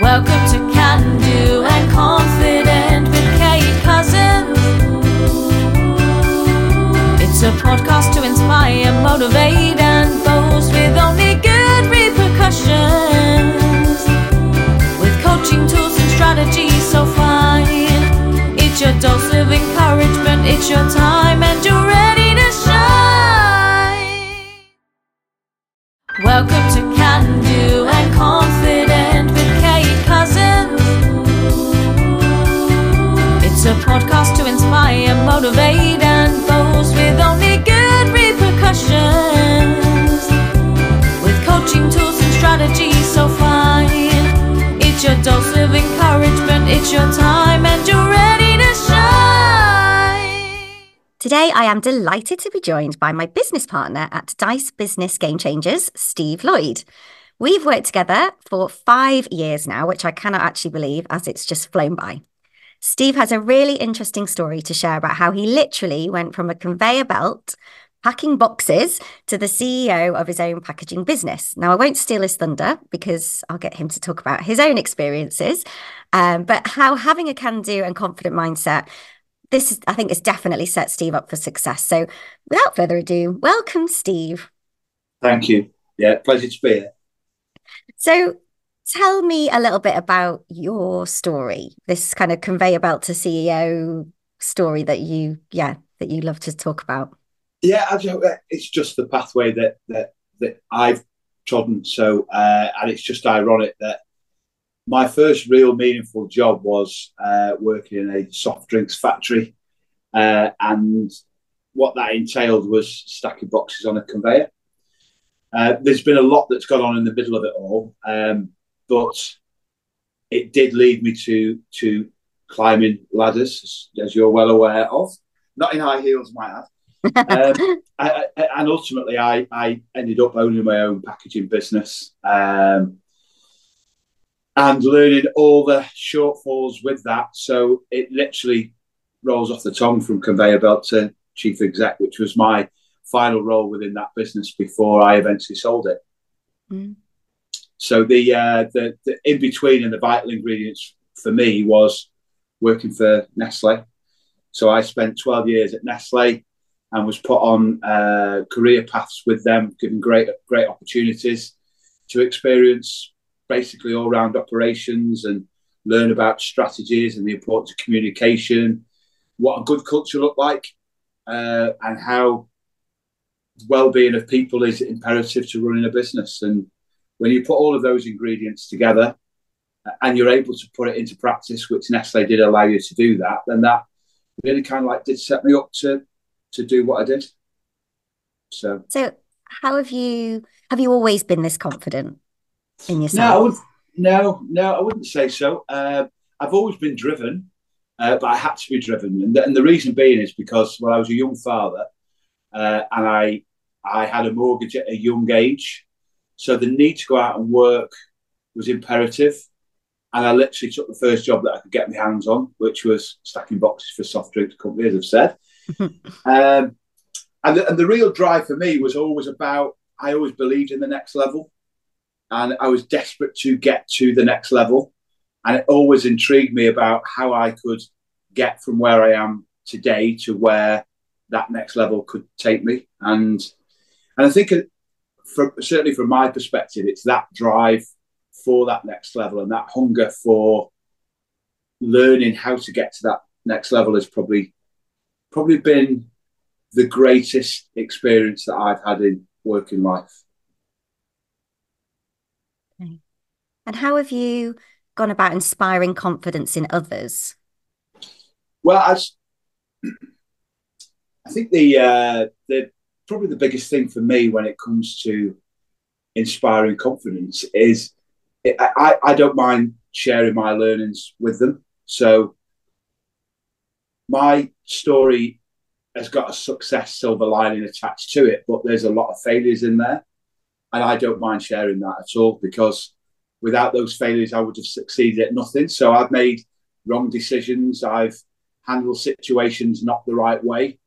Welcome to Can Do and Confident with Kate Cousins. It's a podcast to inspire, motivate, and boast with only good repercussions. With coaching tools and strategies so fine. It's your dose of encouragement, it's your time, and you're ready to shine. Welcome podcast to inspire, motivate, and boast with only good repercussions. With coaching tools and strategies so fine. It's your dose of encouragement, it's your time, and you're ready to shine. Today, I am delighted to be joined by my business partner at Dice Business Game Changers, Steve Lloyd. We've worked together for five years now, which I cannot actually believe as it's just flown by. Steve has a really interesting story to share about how he literally went from a conveyor belt packing boxes to the CEO of his own packaging business. Now, I won't steal his thunder because I'll get him to talk about his own experiences, um, but how having a can do and confident mindset. This, is, I think, has definitely set Steve up for success. So, without further ado, welcome, Steve. Thank you. Yeah, pleasure to be here. So, tell me a little bit about your story, this kind of conveyor belt to CEO story that you, yeah, that you love to talk about. Yeah, I it's just the pathway that that that I've trodden. So, uh, and it's just ironic that my first real meaningful job was uh, working in a soft drinks factory, uh, and what that entailed was stacking boxes on a conveyor. Uh, there's been a lot that's gone on in the middle of it all, um, but it did lead me to to climbing ladders, as, you're well aware of. Not in high heels, might add. um, I, I, and ultimately, I, I ended up owning my own packaging business um, and learning all the shortfalls with that. So it literally rolls off the tongue from conveyor belt to chief exec, which was my final role within that business before I eventually sold it. Mm. So the, uh, the the in between and the vital ingredients for me was working for Nestle. So I spent 12 years at Nestle and was put on uh, career paths with them, given great great opportunities to experience basically all round operations and learn about strategies and the importance of communication, what a good culture looked like, uh, and how well-being of people is imperative to running a business. And when you put all of those ingredients together, uh, and you're able to put it into practice, which Nestle did allow you to do that, then that really kind of like did set me up to to do what I did. So, so how have you have you always been this confident in yourself? No, no, no, I wouldn't say so. Uh, I've always been driven, uh, but I had to be driven, and the, and the reason being is because when I was a young father, uh, and I I had a mortgage at a young age, so the need to go out and work was imperative. And I literally took the first job that I could get my hands on, which was stacking boxes for soft drinks company, as I've said. um, and, the, and the real drive for me was always about I always believed in the next level, and I was desperate to get to the next level, and it always intrigued me about how I could get from where I am today to where that next level could take me, and and I think from, certainly from my perspective, it's that drive for that next level and that hunger for learning how to get to that next level has probably probably been the greatest experience that I've had in working life. Okay. And how have you gone about inspiring confidence in others? Well, as I think the uh, the probably the biggest thing for me when it comes to inspiring confidence is I, I don't mind sharing my learnings with them. So my story has got a success silver lining attached to it, but there's a lot of failures in there. And I don't mind sharing that at all because without those failures, I would have succeeded at nothing. So I've made wrong decisions. I've handled situations not the right way.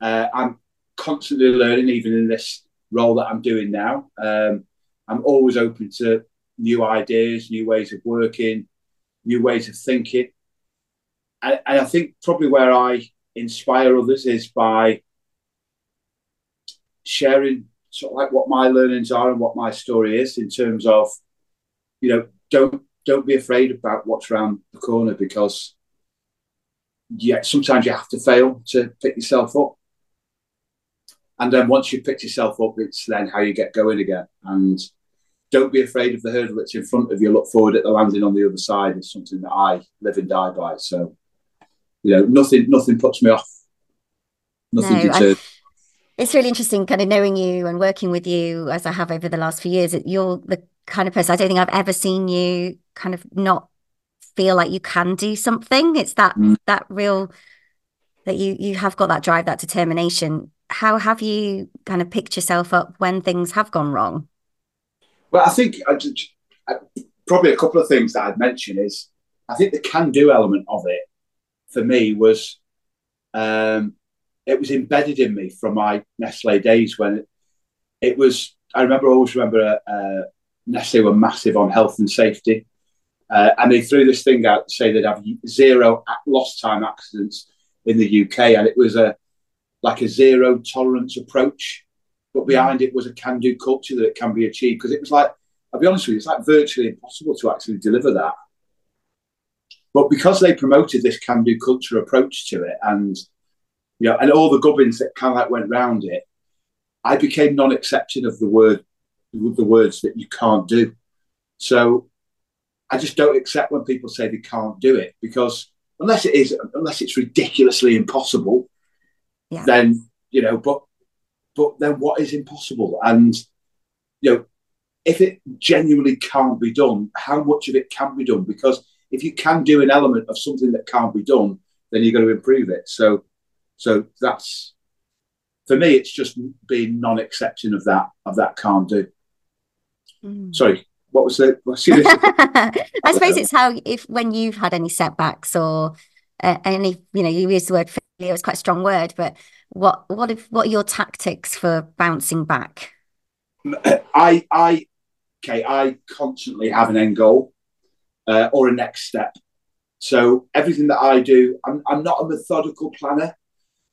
Uh, I'm constantly learning, even in this role that I'm doing now. Um, I'm always open to new ideas, new ways of working, new ways of thinking. And, and I think probably where I inspire others is by sharing sort of like what my learnings are and what my story is in terms of, you know, don't don't be afraid about what's around the corner because yeah, sometimes you have to fail to pick yourself up. And then once you've picked yourself up, it's then how you get going again. And don't be afraid of the hurdle that's in front of you. Look forward at the landing on the other side is something that I live and die by. So, you know, nothing nothing puts me off. Nothing no, deters. It's really interesting kind of knowing you and working with you as I have over the last few years. You're the kind of person I don't think I've ever seen you kind of not feel like you can do something. It's that mm. that real that you you have got that drive, that determination. How have you kind of picked yourself up when things have gone wrong? Well, I think I, I, probably a couple of things that I'd mention is I think the can-do element of it for me was um, it was embedded in me from my Nestle days when it, it was. I remember always remember uh, uh, Nestle were massive on health and safety, uh, and they threw this thing out to say they'd have zero lost time accidents in the UK, and it was a like a zero tolerance approach. But behind it was a can do culture that it can be achieved. Because it was like, I'll be honest with you, it's like virtually impossible to actually deliver that. But because they promoted this can do culture approach to it, and you know, and all the gubbins that kind of like went round it, I became non-accepting of the word, the words that you can't do. So I just don't accept when people say they can't do it because unless it is unless it's ridiculously impossible, yeah. then you know. But but then what is impossible? And you know, if it genuinely can't be done, how much of it can be done? Because if you can do an element of something that can't be done, then you're going to improve it. So so that's for me. It's just being non-accepting of that of that can't do. Mm. Sorry, what was the? I suppose it's how if when you've had any setbacks or uh, any, you know, you use the word It's quite a strong word, but what what if what are your tactics for bouncing back? I I okay. I constantly have an end goal uh, or a next step. So everything that I do, I'm, I'm not a methodical planner.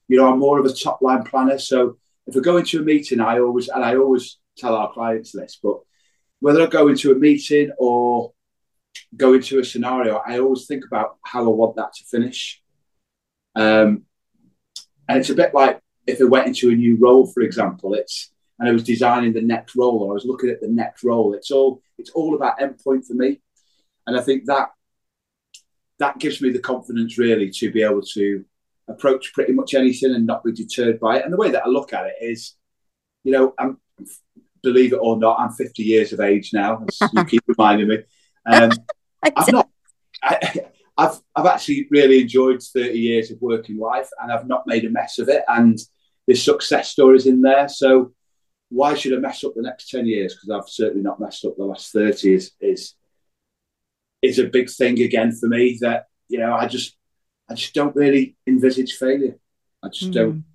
You know, I'm more of a top line planner. So if I go into a meeting, I always and I always tell our clients this, but whether I go into a meeting or go into a scenario, I always think about how I want that to finish. Um, and it's a bit like if I went into a new role, for example, it's and I was designing the next role or I was looking at the next role. It's all it's all about endpoint for me. And I think that that gives me the confidence really to be able to approach pretty much anything and not be deterred by it. And the way that I look at it is, you know, I'm believe it or not, I'm 50 years of age now. As you keep reminding me. Um, I'm not. I, have I've actually really enjoyed 30 years of working life, and I've not made a mess of it. And there's success stories in there. So why should I mess up the next 10 years? Because I've certainly not messed up the last 30. Is is is a big thing again for me. That you know, I just I just don't really envisage failure. I just mm. don't.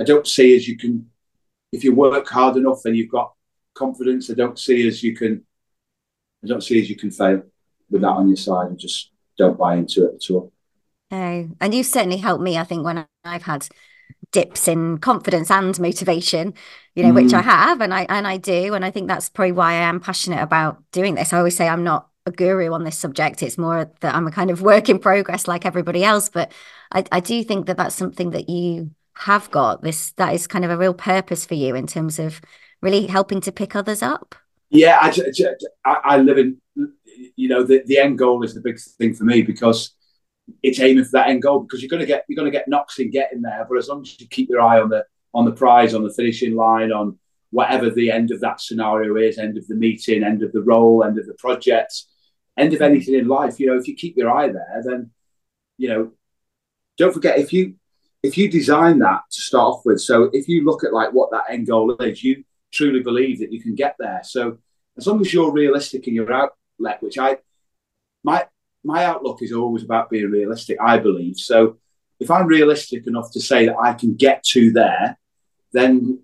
I don't see as you can if you work hard enough and you've got confidence. I don't see as you can. I don't see as you can fail with that on your side, and just don't buy into it at all. No, and you've certainly helped me. I think when I've had dips in confidence and motivation, you know, mm. which I have, and I and I do, and I think that's probably why I am passionate about doing this. I always say I'm not a guru on this subject. It's more that I'm a kind of work in progress, like everybody else. But I, I do think that that's something that you have got. This that is kind of a real purpose for you in terms of really helping to pick others up? Yeah, I, I, I live in, you know, the, the end goal is the big thing for me because it's aiming for that end goal because you're going to get you're going to get knocks in getting there, but as long as you keep your eye on the on the prize, on the finishing line, on whatever the end of that scenario is, end of the meeting, end of the role, end of the project, end of anything in life, you know, if you keep your eye there, then you know, don't forget if you if you design that to start off with. So if you look at like what that end goal is, you truly believe that you can get there. So as long as you're realistic in your outlet, which I my my outlook is always about being realistic, I believe. So if I'm realistic enough to say that I can get to there, then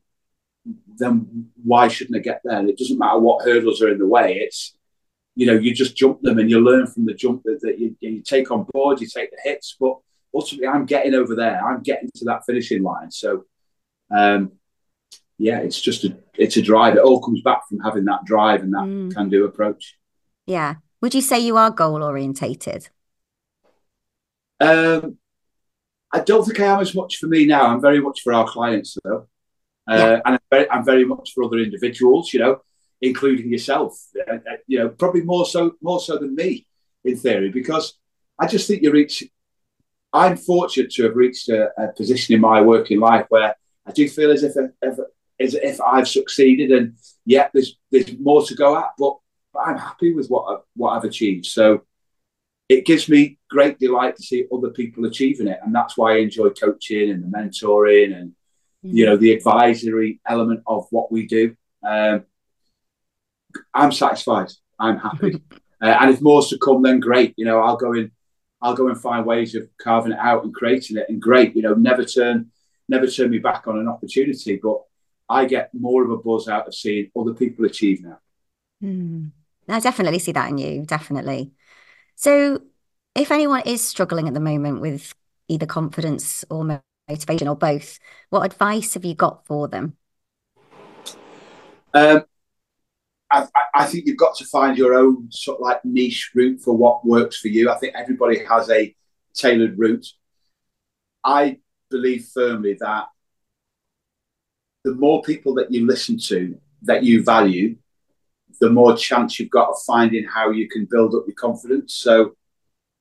then why shouldn't I get there? And it doesn't matter what hurdles are in the way. It's you know, you just jump them and you learn from the jump that, that you, you take on board, you take the hits. But ultimately, I'm getting over there. I'm getting to that finishing line. So, um, yeah, it's just a it's a drive. It all comes back from having that drive and that Mm. can do approach. Yeah. Would you say you are goal orientated? Um, I don't think I am as much for me now. I'm very much for our clients though, uh, Yeah. and I'm very, I'm very much for other individuals. You know, including yourself. Uh, uh, you know, probably more so more so than me in theory, because I just think you reach. I'm fortunate to have reached a, a position in my working life where I do feel as if, if as if I've succeeded, and yeah, there's there's more to go at, but I'm happy with what I've, what I've achieved. So it gives me great delight to see other people achieving it, and that's why I enjoy coaching and the mentoring and you know the advisory element of what we do. Um, I'm satisfied. I'm happy, uh, and if more's to come, then great. You know, I'll go in. I'll go and find ways of carving it out and creating it, and great. You know, never turn, never turn me back on an opportunity. But I get more of a buzz out of seeing other people achieve now. Mm. I definitely see that in you, definitely. So, if anyone is struggling at the moment with either confidence or motivation or both, what advice have you got for them? Um, I, I think you've got to find your own sort of like niche route for what works for you. I think everybody has a tailored route. I believe firmly that the more people that you listen to that you value, the more chance you've got of finding how you can build up your confidence. So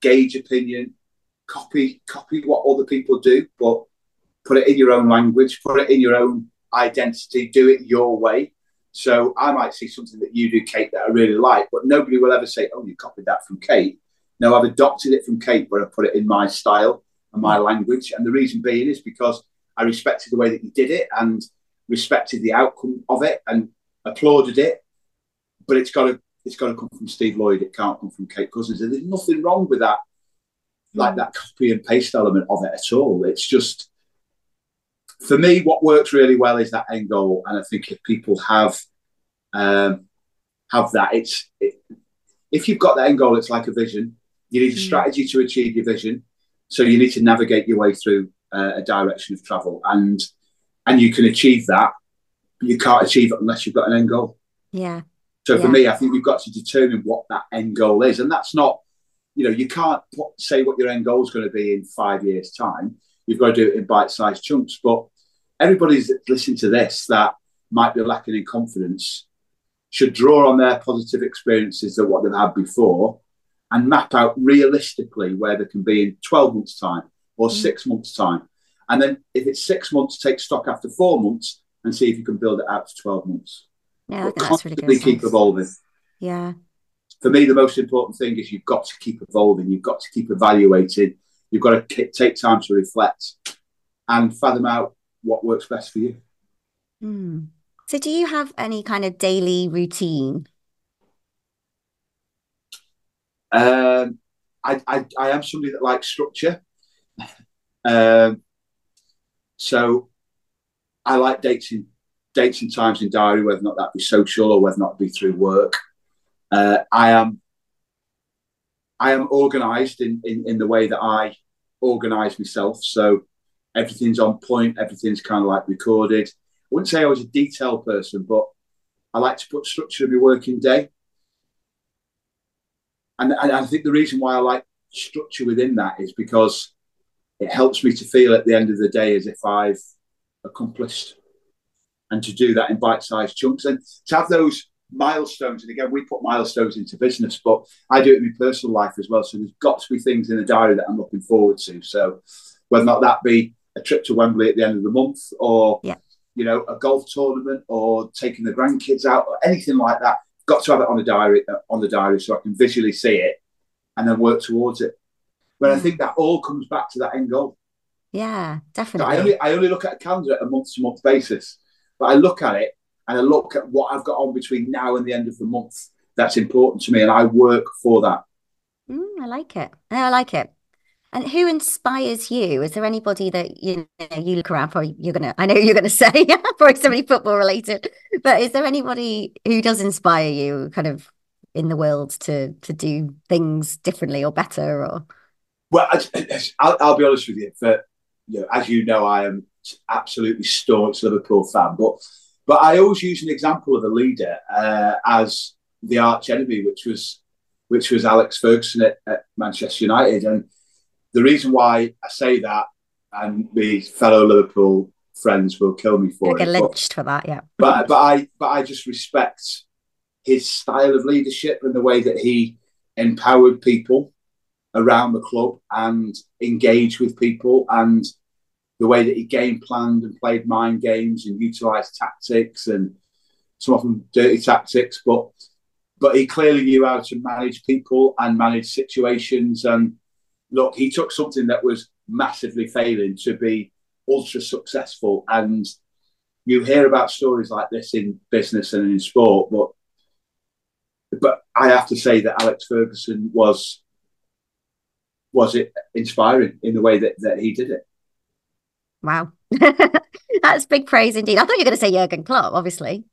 gauge opinion, copy copy what other people do, but put it in your own language, put it in your own identity, do it your way. So I might see something that you do, Kate, that I really like, but nobody will ever say, "Oh, you copied that from Kate." No, I've adopted it from Kate, but I put it in my style and my language. And the reason being is because I respected the way that you did it and respected the outcome of it and applauded it. But it's got to it's got to come from Steve Lloyd. It can't come from Kate Cousins. And there's nothing wrong with that, like that copy and paste element of it at all. It's just for me, what works really well is that end goal. And I think if people have um, have that, it's it, if you've got that end goal, it's like a vision. You need a Mm. strategy to achieve your vision. So you need to navigate your way through uh, a direction of travel, and and you can achieve that. But you can't achieve it unless you've got an end goal. Yeah. So for me, I think you've got to determine what that end goal is, and that's not, you know, you can't put, say what your end goal is going to be in five years' time. You've got to do it in bite-sized chunks. But everybody's listening to this that might be lacking in confidence should draw on their positive experiences that what they've had before, and map out realistically where they can be in twelve months' time or Mm. six months' time, and then if it's six months, take stock after four months and see if you can build it out to twelve months Yeah, I think that's really good keep advice. evolving. Yeah. For me, the most important thing is you've got to keep evolving. You've got to keep evaluating. You've got to take time to reflect and fathom out what works best for you. Mm. So, do you have any kind of daily routine? Um, I, I, I am somebody that likes structure. um, so I like dates in dates and times in diary, whether or not that be social or whether or not be through work. Uh, I am I am organised in, in in the way that I organise myself. So everything's on point. Everything's kind of like recorded. I wouldn't say I was a detail person, but I like to put structure in my working day. And, and I think the reason why I like structure within that is because it helps me to feel at the end of the day as if I've accomplished and to do that in bite-sized chunks. And to have those milestones and again we put milestones into business but i do it in my personal life as well. So there's got to be things in the diary that i'm looking forward to. So whether not that be a trip to wembley at the end of the month or Yeah. you know a golf tournament or taking the grandkids out or anything like that got to have it on the diary uh, on the diary so i can visually see it and then work towards it. But i think that all comes back to that end goal. Yeah, so I definitely. only I only look at a calendar at a month to month basis, but I look at it and I look at what I've got on between now and the end of the month. That's important to me, and I work for that. Mm, I like it. I like it. And who inspires you? Is there anybody that you know you look around? for? you're gonna. I know you're gonna say probably somebody football related, but is there anybody who does inspire you? Kind of in the world to to do things differently or better or well I'll, I'll be honest with you for you know as you know i am absolutely staunch liverpool fan but but i always use an example of a leader uh, as the arch enemy which was which was alex ferguson at, at manchester united. And the reason why i say that and my fellow liverpool friends will kill me for it get but- lynched for that yeah. but but I but I just respect his style of leadership and the way that he empowered people around the club and engaged with people and the way that he game planned and played mind games and utilized tactics and some of them dirty tactics, but but he clearly knew how to manage people and manage situations. And look, he took something that was massively failing to be ultra successful. And you hear about stories like this in business and in sport, but but I have to say that Alex Ferguson was was it inspiring in the way that, that he did it. Wow that's big praise indeed i thought you were going to say jurgen klopp obviously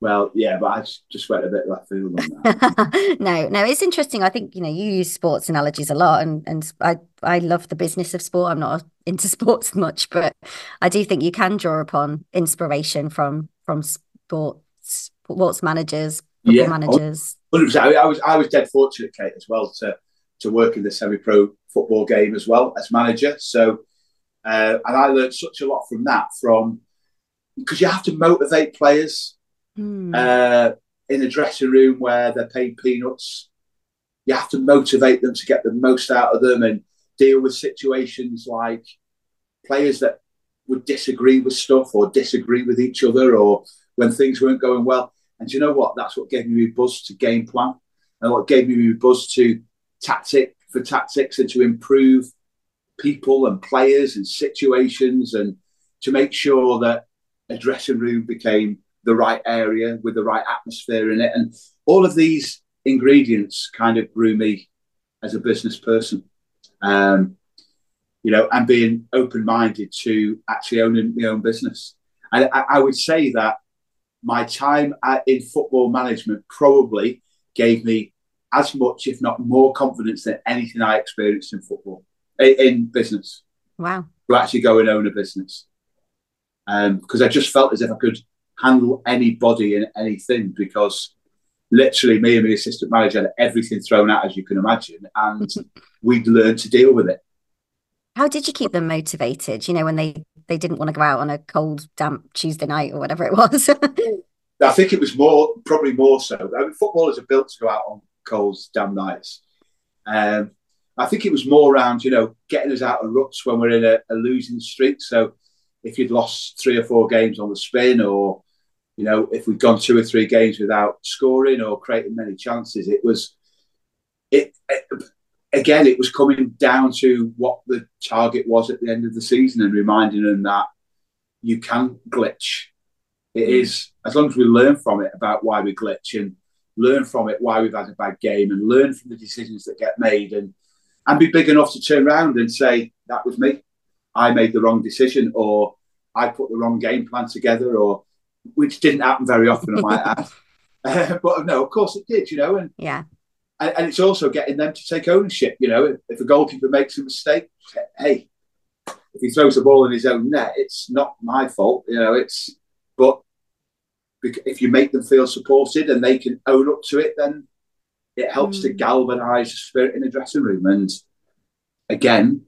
Well, yeah, but I just, just went a bit left field on that. no, no, it's interesting. I think, you know, you use sports analogies a lot and and I I love the business of sport. I'm not into sports much, but I do think you can draw upon inspiration from from sports sports managers, football Yeah. Oh, managers. 100%. I, I was I was dead fortunate, Kate, as well to to work in the semi-pro football game as well as manager. So, uh, and I learned such a lot from that. From because you have to motivate players Hmm. uh, in a dressing room where they're paid peanuts. You have to motivate them to get the most out of them and deal with situations like players that would disagree with stuff or disagree with each other or when things weren't going well. And you know what? That's what gave me a buzz to game plan and what gave me a buzz to tactic for tactics and to improve people and players and situations and to make sure that a dressing room became the right area with the right atmosphere in it. And all of these ingredients kind of grew me as a business person. Um, you know, and being open minded to actually owning my own business. And I, I would say that my time at, in football management probably gave me as much, if not more, confidence than anything I experienced in football, in, in business, Wow. to actually go and own a business. Because I just felt as if I could handle anybody and anything because literally me and my assistant manager had everything thrown out as you can imagine and we'd learned to deal with it How did you keep them motivated? You know, when they they didn't want to go out on a cold, damp Tuesday night or whatever it was. i think it was more probably more so I mean, footballers are built to go out on cold damn nights um, i think it was more around you know getting us out of ruts when we're in a, a losing streak. So if you'd lost three or four games on the spin or you know if we'd gone two or three games without scoring or creating many chances it was it, it again it was coming down to what the target was at the end of the season and reminding them that you can glitch. It mm. is as long as we learn from it about why we glitch and learn from it why we've had a bad game and learn from the decisions that get made and and be big enough to turn around and say that was me. I made the wrong decision or I put the wrong game plan together or which didn't happen very often I might add. Uh, but no of course it did you know and, yeah. and and it's also getting them to take ownership you know. If, if a goalkeeper makes a mistake hey if he throws the ball in his own net it's not my fault you know it's but if you make them feel supported and they can own up to it then it helps to Mm. galvanize the spirit in the dressing room and again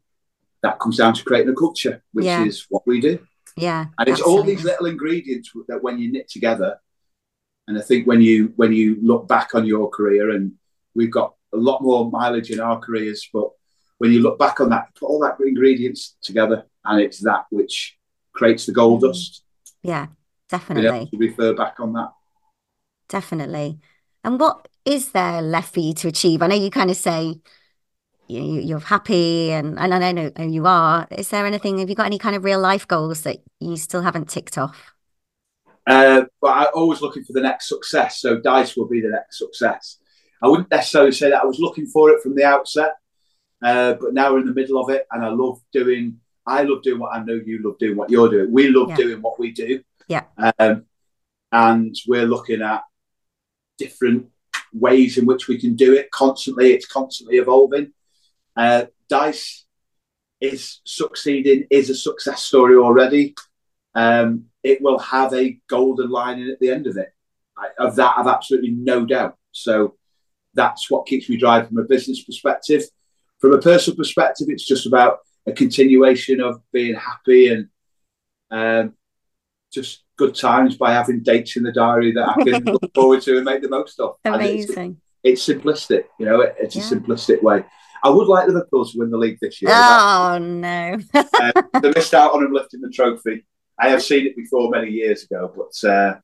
that comes down to creating a culture which Yeah. is what we do Yeah. and it's all these little ingredients that when you knit together and i think when you when you look back on your career and we've got a lot more mileage in our careers but when you look back on that put all that ingredients together and it's that which creates the gold Mm. dust Yeah, definitely. able to refer back on that Definitely. And what is there left for you to achieve? I know you kind of say you, you- you're happy and, and I know you are. Is there anything, have you got any kind of real life goals that you still haven't ticked off? Uh, but I'm always looking for the next success. So Dice will be the next success. I wouldn't necessarily say that I was looking for it from the outset, uh, but now we're in the middle of it, and I love doing. I love doing what I know you love doing. What you're doing, we love Yeah. doing what we do. Yeah. Um, and we're looking at different ways in which we can do it constantly. It's constantly evolving. Uh, Dice is succeeding, is a success story already. Um, it will have a golden lining at the end of it. I, of that, I've absolutely no doubt. So that's what keeps me driving from a business perspective. From a personal perspective, it's just about a continuation of being happy and um, just good times by having dates in the diary that I can look forward to and make the most of. Amazing. It's, it's, simplistic, you know, it, it's yeah. a simplistic way. I would like Liverpool to win the league this year. Oh, no. uh, they missed out on him lifting the trophy. I have seen it before many years ago, but uh,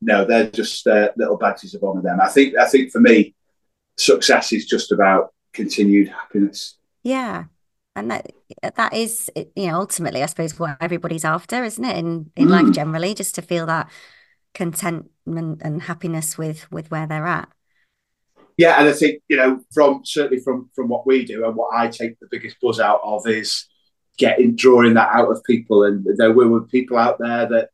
no, they're just uh, little badges of honour. Them, I think. I think for me, success is just about continued happiness. Yeah, and that that is you know ultimately, I suppose, what everybody's after, isn't it? In in mm. life generally, just to feel that contentment and happiness with with where they're at. Yeah, and I think you know from certainly from from what we do and what I take the biggest buzz out of is getting drawing that out of people, and there will be people out there that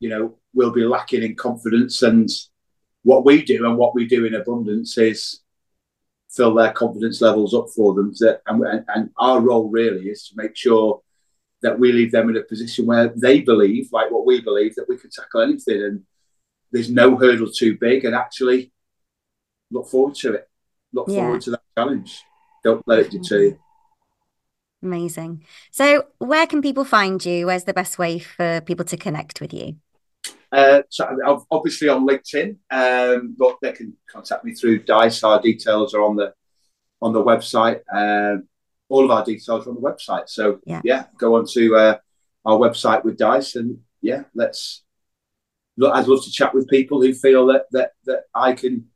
you know will be lacking in confidence, and what we do and what we do in abundance is fill their confidence levels up for them. That, and, and our role really is to make sure that we leave them in a position where they believe, like what we believe, that we can tackle anything, and there's no hurdle too big, and actually look forward to it. Look yeah. forward to that challenge. Don't let it deter you. Amazing. So, where can people find you? Where's the best way for people to connect with you? Uh, so obviously on LinkedIn, um, but they can contact me through Dice. Our details are on the on the website. Um, all of our details are on the website. So yeah, yeah go on to uh, our website with Dice, and yeah, let's. Look, I'd love to chat with people who feel that that that I can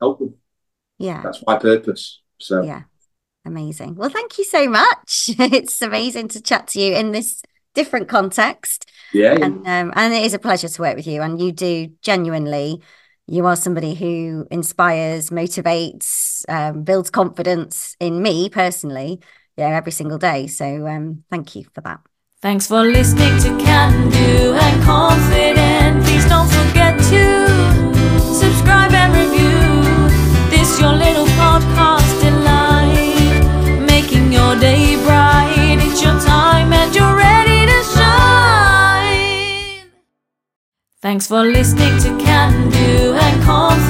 help them. Yeah, that's my purpose. So yeah, Amazing. Well, thank you so much. it's amazing to chat to you in this different context. Yeah. And, um, and it is a pleasure to work with you. And you do genuinely, you are somebody who inspires, motivates, um, builds confidence in me personally, yeah, every single day. So um, thank you for that. Thanks for listening to Can Do and Confident. Please don't forget to subscribe and review this your little podcast delight, making your day bright. It's your time Thanks for listening to Can Do and Confident.